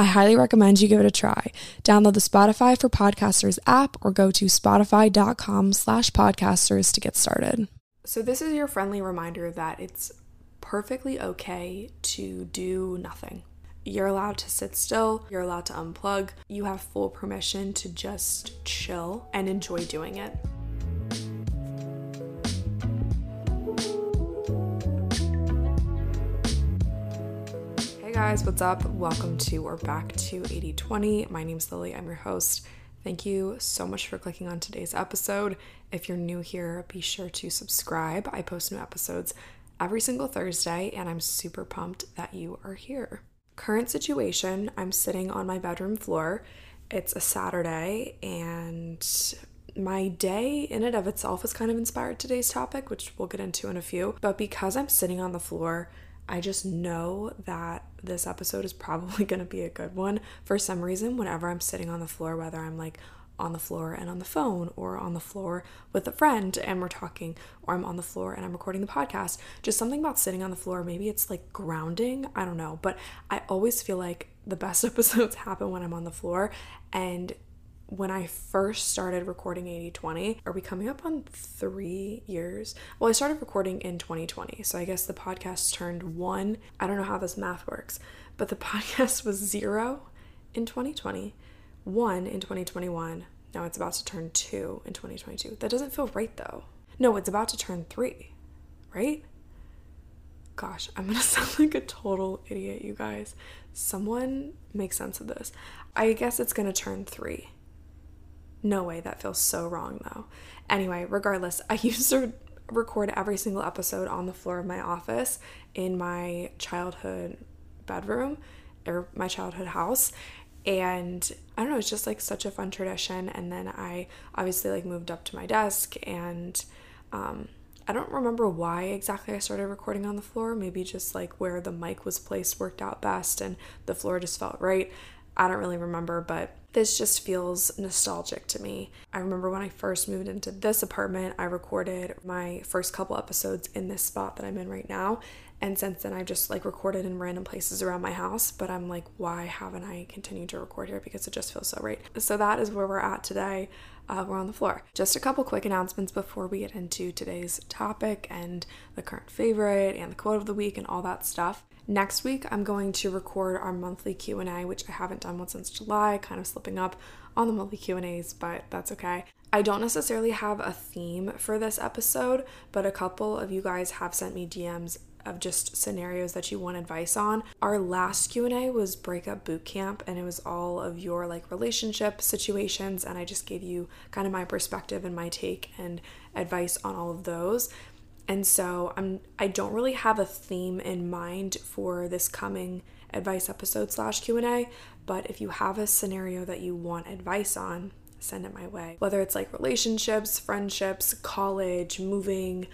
I highly recommend you give it a try. Download the Spotify for Podcasters app or go to spotify.com slash podcasters to get started. So this is your friendly reminder that it's perfectly okay to do nothing. You're allowed to sit still, you're allowed to unplug, you have full permission to just chill and enjoy doing it. Guys, what's up? Welcome to or back to 8020. My name's Lily, I'm your host. Thank you so much for clicking on today's episode. If you're new here, be sure to subscribe. I post new episodes every single Thursday, and I'm super pumped that you are here. Current situation I'm sitting on my bedroom floor. It's a Saturday, and my day in and of itself was kind of inspired today's topic, which we'll get into in a few. But because I'm sitting on the floor, I just know that this episode is probably going to be a good one. For some reason, whenever I'm sitting on the floor, whether I'm like on the floor and on the phone, or on the floor with a friend and we're talking, or I'm on the floor and I'm recording the podcast, just something about sitting on the floor, maybe it's like grounding, I don't know, but I always feel like the best episodes happen when I'm on the floor. And when I first started recording 8020, are we coming up on three years? Well, I started recording in 2020, so I guess the podcast turned one. I don't know how this math works, but the podcast was zero in 2020, one in 2021. Now it's about to turn two in 2022. That doesn't feel right though. No, it's about to turn three, right? Gosh, I'm gonna sound like a total idiot, you guys. Someone make sense of this. I guess it's gonna turn three no way, that feels so wrong though. Anyway, regardless, I used to record every single episode on the floor of my office in my childhood bedroom or my childhood house. And I don't know, it's just like such a fun tradition. And then I obviously like moved up to my desk and um, I don't remember why exactly I started recording on the floor. Maybe just like where the mic was placed worked out best and the floor just felt right. I don't really remember, but this just feels nostalgic to me. I remember when I first moved into this apartment, I recorded my first couple episodes in this spot that I'm in right now. And since then, I've just like recorded in random places around my house. But I'm like, why haven't I continued to record here? Because it just feels so right. So that is where we're at today. Uh, we're on the floor. Just a couple quick announcements before we get into today's topic and the current favorite and the quote of the week and all that stuff. Next week, I'm going to record our monthly Q&A, which I haven't done one since July, kind of slipping up on the monthly Q&As, but that's okay. I don't necessarily have a theme for this episode, but a couple of you guys have sent me DMs of just scenarios that you want advice on. Our last Q&A was breakup boot camp and it was all of your like relationship situations and I just gave you kind of my perspective and my take and advice on all of those. And so I'm I don't really have a theme in mind for this coming advice episode slash Q&A, but if you have a scenario that you want advice on, send it my way. Whether it's like relationships, friendships, college, moving,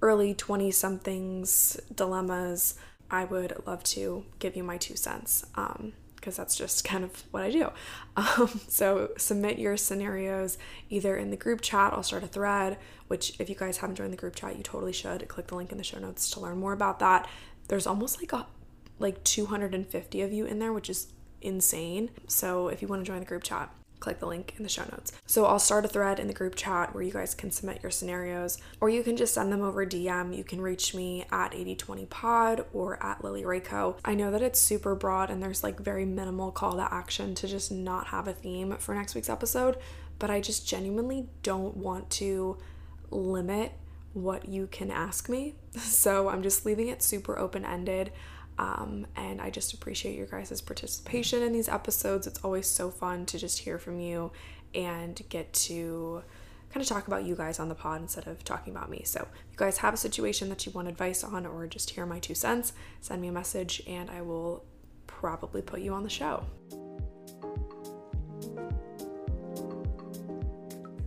early 20 somethings, dilemmas, I would love to give you my two cents. Um, because that's just kind of what I do. Um, so submit your scenarios either in the group chat, I'll start a thread, which if you guys haven't joined the group chat, you totally should. Click the link in the show notes to learn more about that. There's almost like a like 250 of you in there, which is insane. So if you want to join the group chat, click the link in the show notes. So I'll start a thread in the group chat where you guys can submit your scenarios, or you can just send them over DM. You can reach me at 8020pod or at Lily Rakow. I know that it's super broad and there's like very minimal call to action to just not have a theme for next week's episode. but I just genuinely don't want to limit what you can ask me. So I'm just leaving it super open ended. Um, and I just appreciate your guys' participation in these episodes. It's always so fun to just hear from you and get to kind of talk about you guys on the pod instead of talking about me. So, if you guys have a situation that you want advice on or just hear my two cents, send me a message and I will probably put you on the show.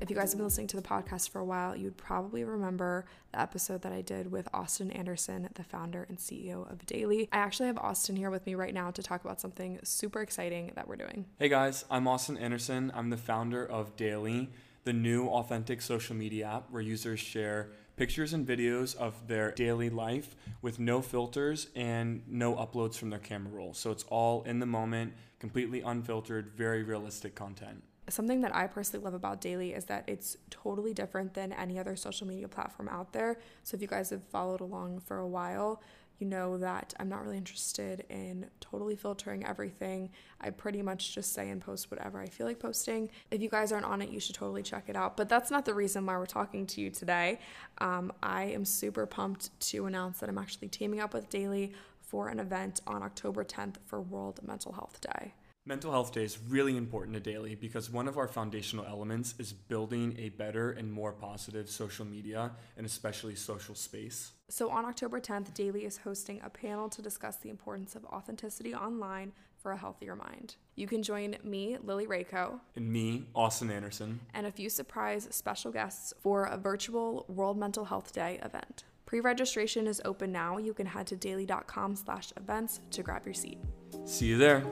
If you guys have been listening to the podcast for a while, you'd probably remember the episode that I did with Austin Anderson, the founder and CEO of daylyy. I actually have Austin here with me right now to talk about something super exciting that we're doing. Hey guys, I'm Austin Anderson. I'm the founder of daylyy, the new authentic social media app where users share pictures and videos of their daily life with no filters and no uploads from their camera roll. So it's all in the moment, completely unfiltered, very realistic content something that I personally love about daylyy is that it's totally different than any other social media platform out there. So if you guys have followed along for a while, you know that I'm not really interested in totally filtering everything. I pretty much just say and post whatever I feel like posting. If you guys aren't on it, you should totally check it out. But that's not the reason why we're talking to you today. Um, I am super pumped to announce that I'm actually teaming up with daylyy for an event on October 10th for World Mental Health Day. Mental Health Day is really important to daylyy because one of our foundational elements is building a better and more positive social media and especially social space. So, on October 10th, daylyy is hosting a panel to discuss the importance of authenticity online for a healthier mind. You can join me, Lily Rakow, and me, Austin Anderson, and a few surprise special guests for a virtual World Mental Health Day event. Pre-registration is open now. You can head to daylyy.com/events to grab your seat. See you there.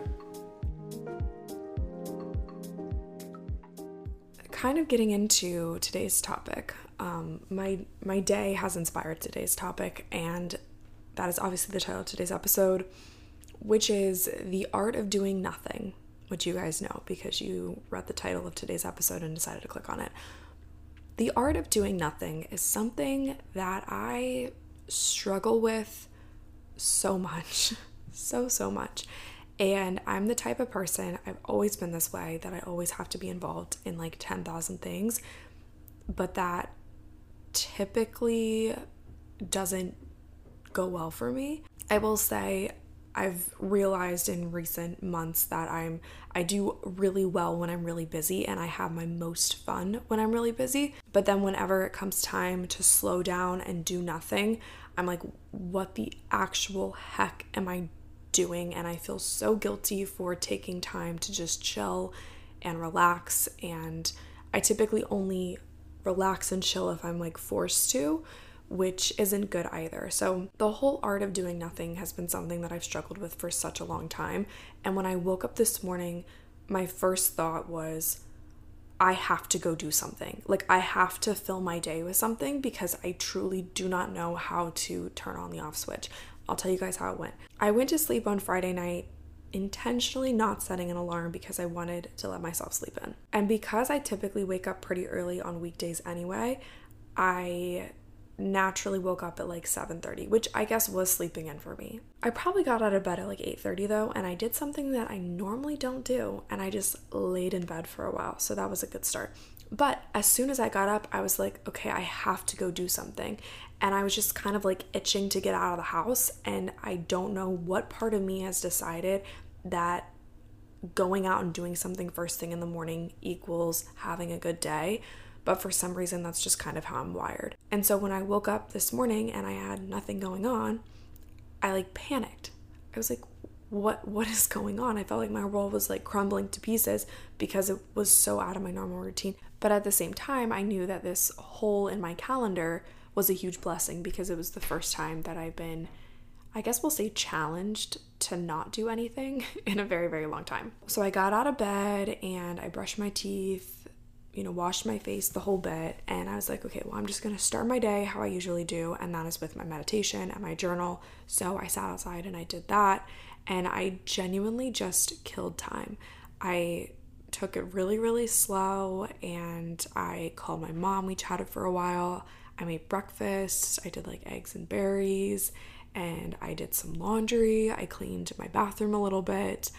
Kind of getting into today's topic. Um, my my day has inspired today's topic, and that is obviously the title of today's episode, which is the art of doing nothing, which you guys know because you read the title of today's episode and decided to click on it. The art of doing nothing is something that I struggle with so much, so so much. And I'm the type of person, I've always been this way, that I always have to be involved in like 10,000 things, but that typically doesn't go well for me. I will say I've realized in recent months that I'm I do really well when I'm really busy and I have my most fun when I'm really busy. But then whenever it comes time to slow down and do nothing, I'm like what the actual heck am I doing, and I feel so guilty for taking time to just chill and relax. And I typically only relax and chill if I'm like forced to, which isn't good either. So, the whole art of doing nothing has been something that I've struggled with for such a long time. And when I woke up this morning, my first thought was, I have to go do something. Like, I have to fill my day with something because I truly do not know how to turn on the off switch. I'll tell you guys how it went. I went to sleep on Friday night intentionally not setting an alarm because I wanted to let myself sleep in. And because I typically wake up pretty early on weekdays anyway, I naturally woke up at like 7:30, which I guess was sleeping in for me. I probably got out of bed at like 8:30 though, and I did something that I normally don't do, and I just laid in bed for a while. So that was a good start. But as soon as I got up, I was like, okay, I have to go do something and I was just kind of like itching to get out of the house. And I don't know what part of me has decided that going out and doing something first thing in the morning equals having a good day. But for some reason, that's just kind of how I'm wired. And so when I woke up this morning and I had nothing going on, I like panicked. I was like, what what is going on? I felt like my world was like crumbling to pieces because it was so out of my normal routine. But at the same time, I knew that this hole in my calendar was a huge blessing because it was the first time that I've been, I guess we'll say, challenged to not do anything in a very, very long time. So I got out of bed and I brushed my teeth, you know, washed my face the whole bit. And I was like, okay, well, I'm just to start my day how I usually do. And that is with my meditation and my journal. So I sat outside and I did that. And I genuinely just killed time. I took it really, really slow and I called my mom. We chatted for a while. I made breakfast, I did like eggs and berries, and I did some laundry. I cleaned my bathroom a little bit.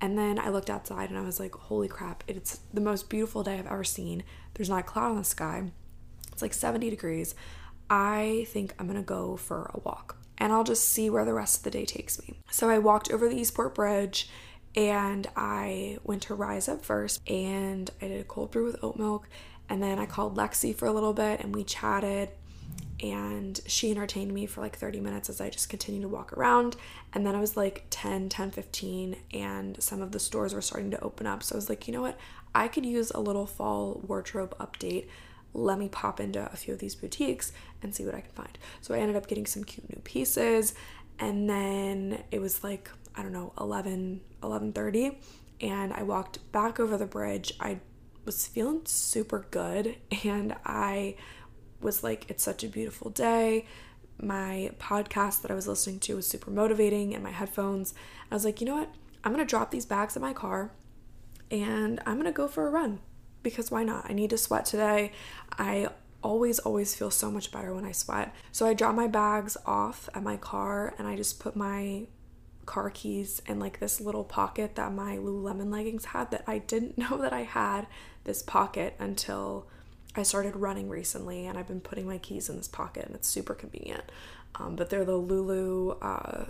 And then I looked outside and I was like, holy crap, it's the most beautiful day I've ever seen. There's not a cloud in the sky. It's like 70 degrees. I think I'm gonna go for a walk and I'll just see where the rest of the day takes me. So I walked over the Eastport Bridge and I went to Rise Up first and I did a cold brew with oat milk and then I called Lexi for a little bit and we chatted and she entertained me for like 30 minutes as I just continued to walk around. And then I was like 10, 10, 15, and some of the stores were starting to open up. So I was like, you know what? I could use a little fall wardrobe update. Let me pop into a few of these boutiques and see what I can find. So I ended up getting some cute new pieces. And then it was like, I don't know, 11, 11.30. And I walked back over the bridge. I was feeling super good and I was like, it's such a beautiful day. My podcast that I was listening to was super motivating and my headphones. I was like, you know what? I'm to drop these bags in my car and I'm to go for a run because why not? I need to sweat today. I always, always feel so much better when I sweat. So I drop my bags off at my car and I just put my car keys and like this little pocket that my Lululemon leggings had that I didn't know that I had this pocket until I started running recently and I've been putting my keys in this pocket and it's super convenient. Um, but they're the Lulu uh,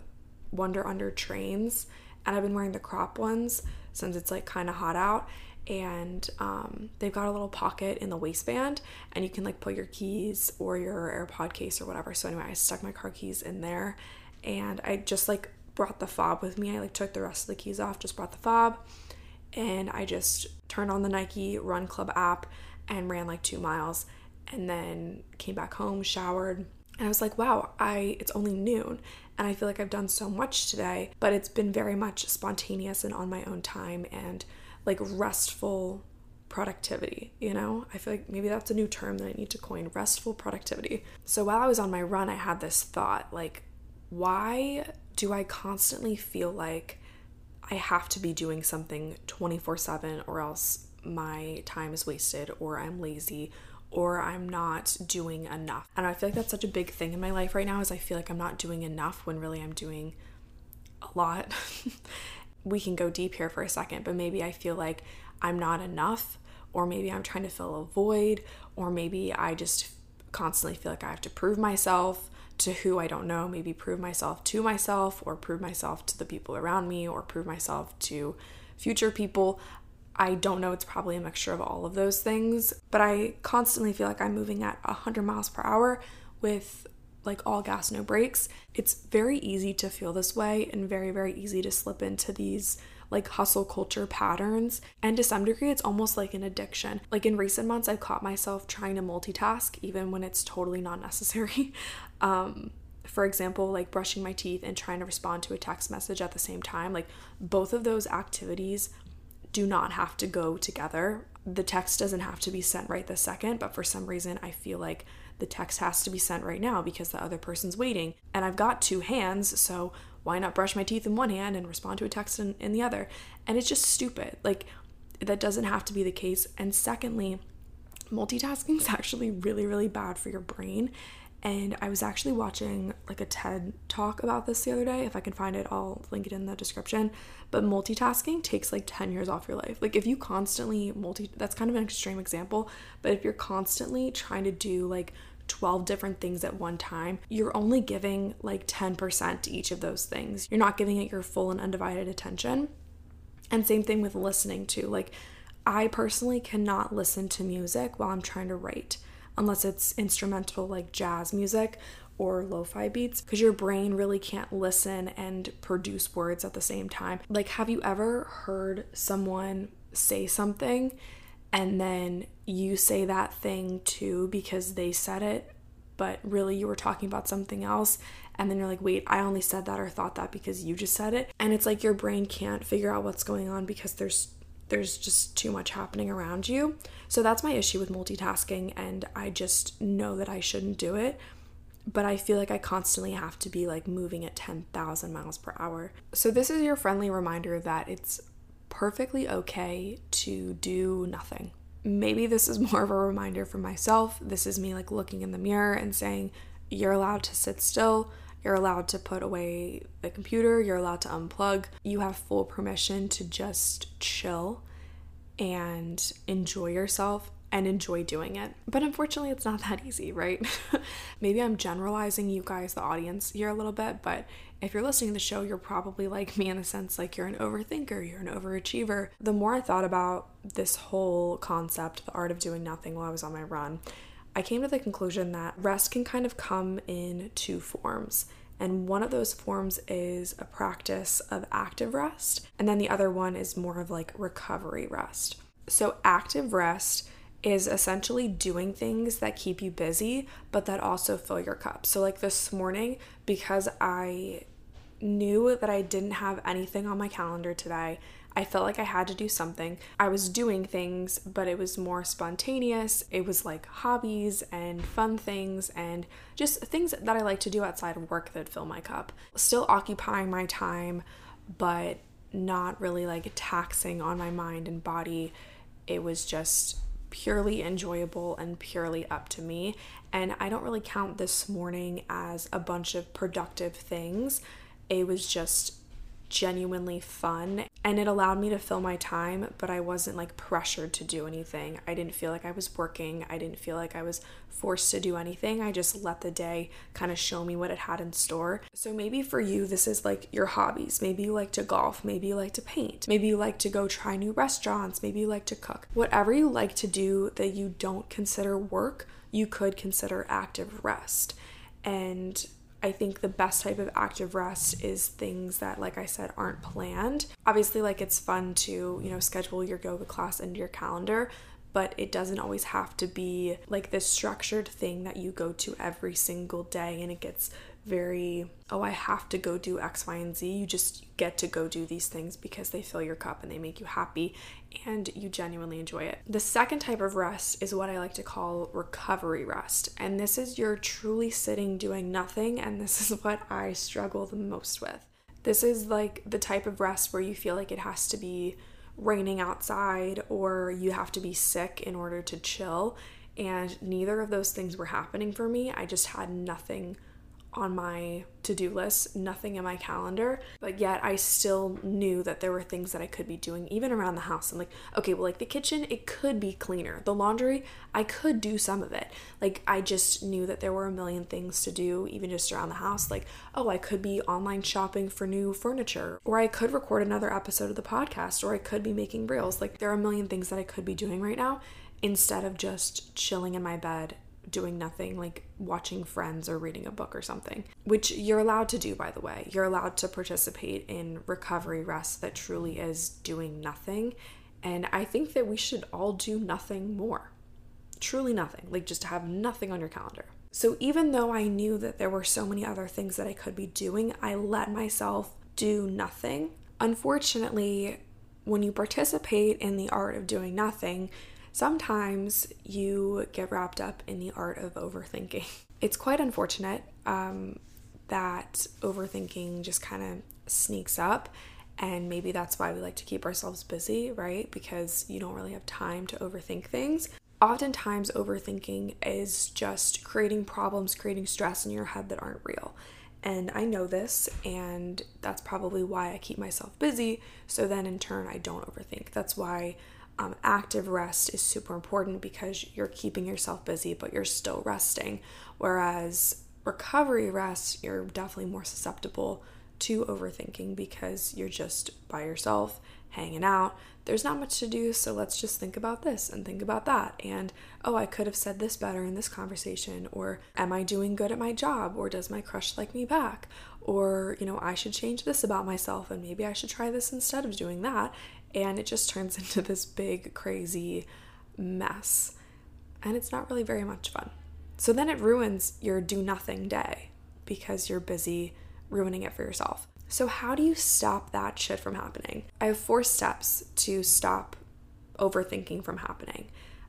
Wunder Under trains and I've been wearing the crop ones since it's like kind of hot out and um, they've got a little pocket in the waistband and you can like put your keys or your AirPod case or whatever. So anyway, I stuck my car keys in there and I just like brought the fob with me. I like took the rest of the keys off, just brought the fob and I just turned on the Nike Run Club app and ran like two miles and then came back home, showered, and I was like, wow, I it's only noon and I feel like I've done so much today, but it's been very much spontaneous and on my own time and like restful productivity, you know? I feel like maybe that's a new term that I need to coin, restful productivity. So while I was on my run, I had this thought like why do I constantly feel like I have to be doing something 24/7 or else my time is wasted or I'm lazy or I'm not doing enough. And I feel like that's such a big thing in my life right now is I feel like I'm not doing enough when really I'm doing a lot. we can go deep here for a second, but maybe I feel like I'm not enough or maybe I'm trying to fill a void or maybe I just constantly feel like I have to prove myself to who I don't know, maybe prove myself to myself or prove myself to the people around me or prove myself to future people. I don't know, it's probably a mixture of all of those things, but I constantly feel like I'm moving at 100 miles per hour with like all gas, no brakes. It's very easy to feel this way and very, very easy to slip into these like hustle culture patterns. And to some degree, it's almost like an addiction. Like in recent months, I've caught myself trying to multitask even when it's totally not necessary. um, for example, like brushing my teeth and trying to respond to a text message at the same time, like both of those activities do not have to go together. The text doesn't have to be sent right this second, but for some reason, I feel like the text has to be sent right now because the other person's waiting. And I've got two hands, so why not brush my teeth in one hand and respond to a text in, in the other? And it's just stupid. Like, that doesn't have to be the case. And secondly, multitasking is actually really, really bad for your brain. And I was actually watching like a TED talk about this the other day. If I can find it, I'll link it in the description. But multitasking takes like 10 years off your life. Like if you constantly multi that's kind of an extreme example, but if you're constantly trying to do like 12 different things at one time, you're only giving like 10% to each of those things. You're not giving it your full and undivided attention. And same thing with listening to. Like I personally cannot listen to music while I'm trying to write unless it's instrumental like jazz music or lo-fi beats because your brain really can't listen and produce words at the same time. Like have you ever heard someone say something and then you say that thing too because they said it but really you were talking about something else and then you're like wait i only said that or thought that because you just said it and it's like your brain can't figure out what's going on because there's there's just too much happening around you. So that's my issue with multitasking, and I just know that I shouldn't do it. But I feel like I constantly have to be like moving at 10,000 miles per hour. So, this is your friendly reminder that it's perfectly okay to do nothing. Maybe this is more of a reminder for myself. This is me like looking in the mirror and saying, You're allowed to sit still. You're allowed to put away the computer, you're allowed to unplug. You have full permission to just chill and enjoy yourself and enjoy doing it. But unfortunately, it's not that easy, right? Maybe I'm generalizing you guys, the audience, here a little bit, but if you're listening to the show, you're probably like me in the sense like you're an overthinker, you're an overachiever. The more I thought about this whole concept, the art of doing nothing while I was on my run, I came to the conclusion that rest can kind of come in two forms. And one of those forms is a practice of active rest, and then the other one is more of like recovery rest. So, active rest is essentially doing things that keep you busy, but that also fill your cup. So, like this morning, because I knew that I didn't have anything on my calendar today, I felt like I had to do something. I was doing things, but it was more spontaneous. It was like hobbies and fun things and just things that I like to do outside of work that fill my cup. Still occupying my time, but not really like taxing on my mind and body. It was just purely enjoyable and purely up to me. And I don't really count this morning as a bunch of productive things. It was just genuinely fun and it allowed me to fill my time, but I wasn't like pressured to do anything. I didn't feel like I was working. I didn't feel like I was forced to do anything. I just let the day kind of show me what it had in store. So maybe for you, this is like your hobbies. Maybe you like to golf. Maybe you like to paint. Maybe you like to go try new restaurants. Maybe you like to cook. Whatever you like to do that you don't consider work, you could consider active rest. And I think the best type of active rest is things that, like I said, aren't planned. Obviously, like it's fun to, you know, schedule your yoga class into your calendar, but it doesn't always have to be like this structured thing that you go to every single day and it gets very, oh, I have to go do X, Y, and Z. You just get to go do these things because they fill your cup and they make you happy and you genuinely enjoy it. The second type of rest is what I like to call recovery rest. And this is you're truly sitting doing nothing. And this is what I struggle the most with. This is like the type of rest where you feel like it has to be raining outside or you have to be sick in order to chill. And neither of those things were happening for me. I just had nothing on my to do list, nothing in my calendar, but yet I still knew that there were things that I could be doing even around the house. I'm like, okay, well, like the kitchen, it could be cleaner. The laundry, I could do some of it. Like, I just knew that there were a million things to do, even just around the house. Like, oh, I could be online shopping for new furniture, or I could record another episode of the podcast, or I could be making reels. Like, there are a million things that I could be doing right now instead of just chilling in my bed doing nothing, like watching friends or reading a book or something, which you're allowed to do, by the way. You're allowed to participate in recovery rest that truly is doing nothing. And I think that we should all do nothing more. Truly nothing, like just to have nothing on your calendar. So even though I knew that there were so many other things that I could be doing, I let myself do nothing. Unfortunately, when you participate in the art of doing nothing, sometimes you get wrapped up in the art of overthinking. It's quite unfortunate um, that overthinking just kind of sneaks up. And maybe that's why we like to keep ourselves busy, right? Because you don't really have time to overthink things. Oftentimes, overthinking is just creating problems, creating stress in your head that aren't real. And I know this, and that's probably why I keep myself busy. So then, in turn, I don't overthink. That's why um, active rest is super important because you're keeping yourself busy, but you're still resting. Whereas recovery rest, you're definitely more susceptible to overthinking because you're just by yourself, hanging out. There's not much to do, so let's just think about this and think about that. And oh, I could have said this better in this conversation. Or am I doing good at my job? Or does my crush like me back? Or, you know, I should change this about myself and maybe I should try this instead of doing that and it just turns into this big, crazy mess. And it's not really very much fun. So then it ruins your do nothing day because you're busy ruining it for yourself. So, how do you stop that shit from happening? I have four steps to stop overthinking from happening.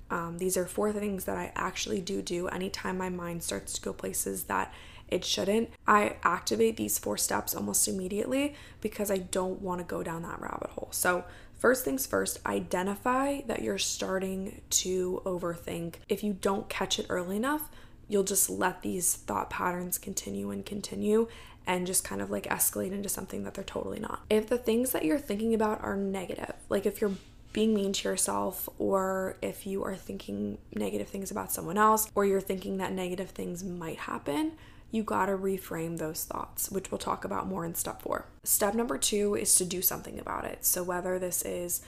Um, these are four things that I actually do do anytime my mind starts to go places that it shouldn't. I activate these four steps almost immediately because I don't want to go down that rabbit hole. So, First things first, identify that you're starting to overthink. If you don't catch it early enough, you'll just let these thought patterns continue and continue and just kind of like escalate into something that they're totally not. If the things that you're thinking about are negative, like if you're being mean to yourself, or if you are thinking negative things about someone else, or you're thinking that negative things might happen, you gotta reframe those thoughts, which we'll talk about more in step four. Step number two is to do something about it. So, whether this is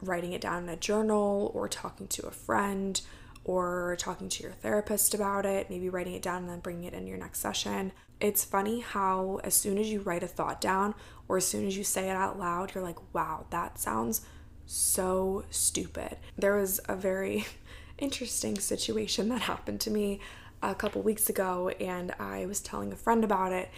writing it down in a journal, or talking to a friend, or talking to your therapist about it, maybe writing it down and then bringing it in your next session. It's funny how, as soon as you write a thought down, or as soon as you say it out loud, you're like, wow, that sounds so stupid. There was a very interesting situation that happened to me a couple weeks ago, and I was telling a friend about it,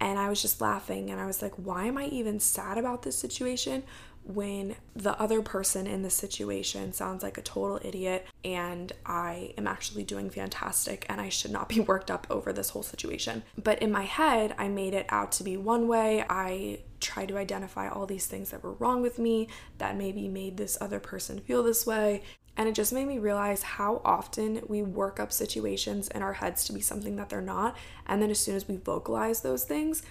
and I was just laughing, and I was like, why am I even sad about this situation? when the other person in the situation sounds like a total idiot and I am actually doing fantastic and I should not be worked up over this whole situation. But in my head, I made it out to be one way. I tried to identify all these things that were wrong with me that maybe made this other person feel this way. And it just made me realize how often we work up situations in our heads to be something that they're not. And then as soon as we vocalize those things,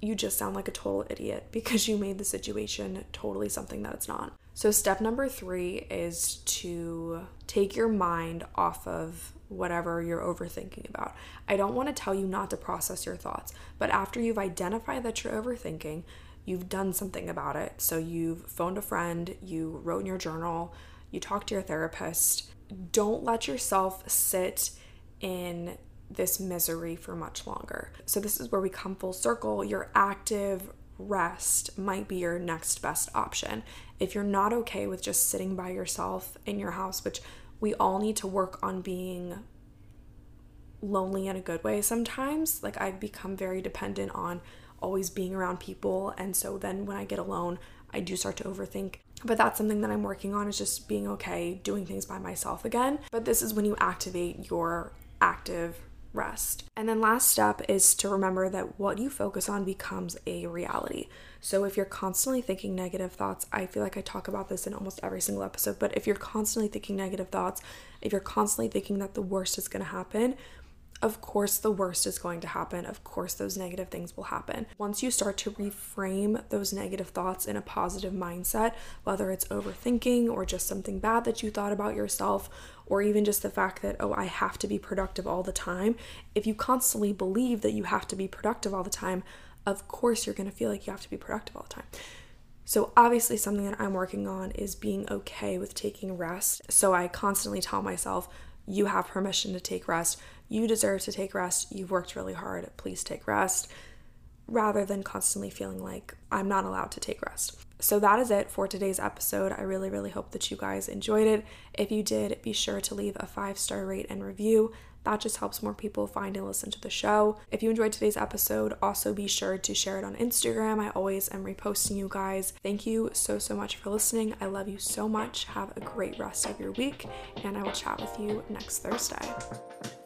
you just sound like a total idiot because you made the situation totally something that it's not. So, step number three is to take your mind off of whatever you're overthinking about. I don't want to tell you not to process your thoughts, but after you've identified that you're overthinking, you've done something about it. So, you've phoned a friend, you wrote in your journal, you talked to your therapist. Don't let yourself sit in this misery for much longer. So, this is where we come full circle. Your active rest might be your next best option. If you're not okay with just sitting by yourself in your house, which we all need to work on being lonely in a good way sometimes. Like, I've become very dependent on always being around people. And so then when I get alone, I do start to overthink. But that's something that I'm working on is just being okay doing things by myself again. But this is when you activate your active rest. And then last step is to remember that what you focus on becomes a reality. So if you're constantly thinking negative thoughts, I feel like I talk about this in almost every single episode, but if you're constantly thinking negative thoughts, if you're constantly thinking that the worst is going to happen, of course the worst is going to happen. Of course those negative things will happen. Once you start to reframe those negative thoughts in a positive mindset, whether it's overthinking or just something bad that you thought about yourself or even just the fact that oh I have to be productive all the time, if you constantly believe that you have to be productive all the time, of course you're to feel like you have to be productive all the time. So, obviously, something that I'm working on is being okay with taking rest. So, I constantly tell myself, you have permission to take rest. You deserve to take rest. You've worked really hard. Please take rest. Rather than constantly feeling like I'm not allowed to take rest. So that is it for today's episode. I really, really hope that you guys enjoyed it. If you did, be sure to leave a five star rate and review. That just helps more people find and listen to the show. If you enjoyed today's episode, also be sure to share it on Instagram. I always am reposting you guys. Thank you so, so much for listening. I love you so much. Have a great rest of your week, and I will chat with you next Thursday.